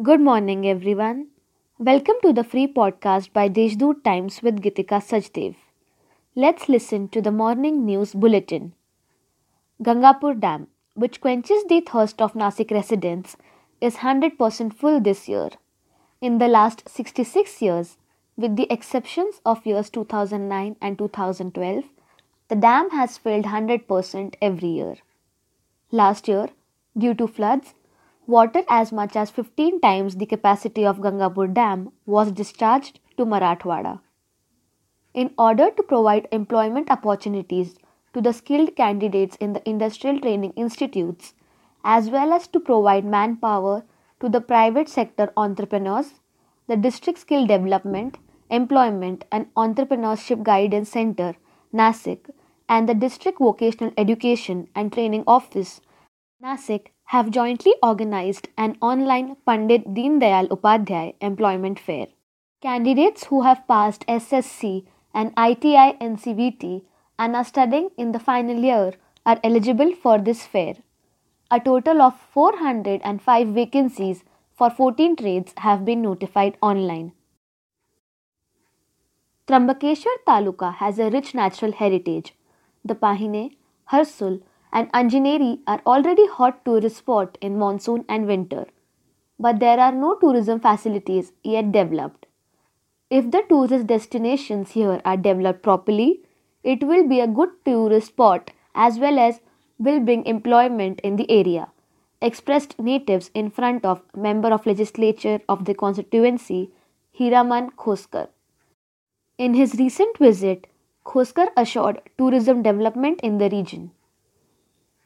Good morning, everyone. Welcome to the free podcast by Deshdoot Times with Gitika Sajdev. Let's listen to the morning news bulletin. Gangapur Dam, which quenches the thirst of Nasik residents, is 100% full this year. In the last 66 years, with the exceptions of years 2009 and 2012, the dam has filled 100% every year. Last year, due to floods, water as much as 15 times the capacity of Gangapur Dam was discharged to Marathwada. In order to provide employment opportunities to the skilled candidates in the industrial training institutes, as well as to provide manpower to the private sector entrepreneurs, the District Skill Development, Employment and Entrepreneurship Guidance Center, Nasik, and the District Vocational Education and Training Office, Nasik, have jointly organized an online Pandit Deen Dayal Upadhyay employment fair. Candidates who have passed SSC and ITI NCVT and are studying in the final year are eligible for this fair. A total of 405 vacancies for 14 trades have been notified online. Trambakeshwar Taluka has a rich natural heritage. The Pahine, Harsul, and Anjaneri are already hot tourist spot in monsoon and winter. But there are no tourism facilities yet developed. If the tourist destinations here are developed properly, it will be a good tourist spot as well as will bring employment in the area. Expressed natives in front of member of legislature of the constituency Hiraman Khoskar. In his recent visit, Khoskar assured tourism development in the region.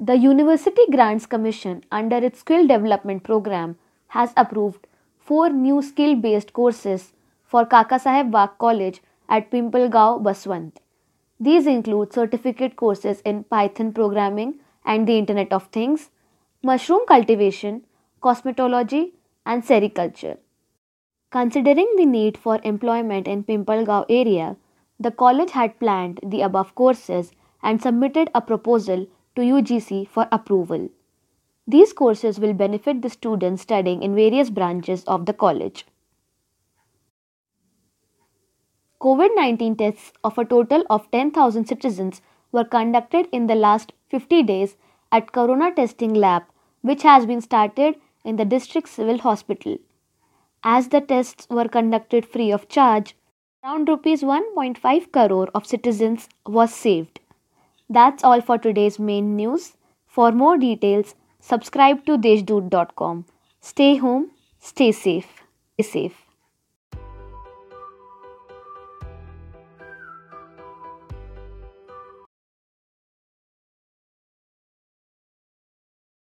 The University Grants Commission, under its Skill Development Program, has approved four new skill based courses for Kakasaheb Wagh College at Pimpalgaon, Baswant. These include certificate courses in Python programming and the Internet of Things, mushroom cultivation, cosmetology, and sericulture. Considering the need for employment in Pimpalgaon area, the college had planned the above courses and submitted a proposal to UGC for approval. These courses will benefit the students studying in various branches of the college. COVID 19 tests of a total of 10,000 citizens were conducted in the last 50 days at Corona Testing Lab, which has been started in the district civil hospital. As the tests were conducted free of charge, around rupees 1.5 crore of citizens was saved. That's all for today's main news. For more details, subscribe to deshdoot.com. Stay home, stay safe. Stay safe.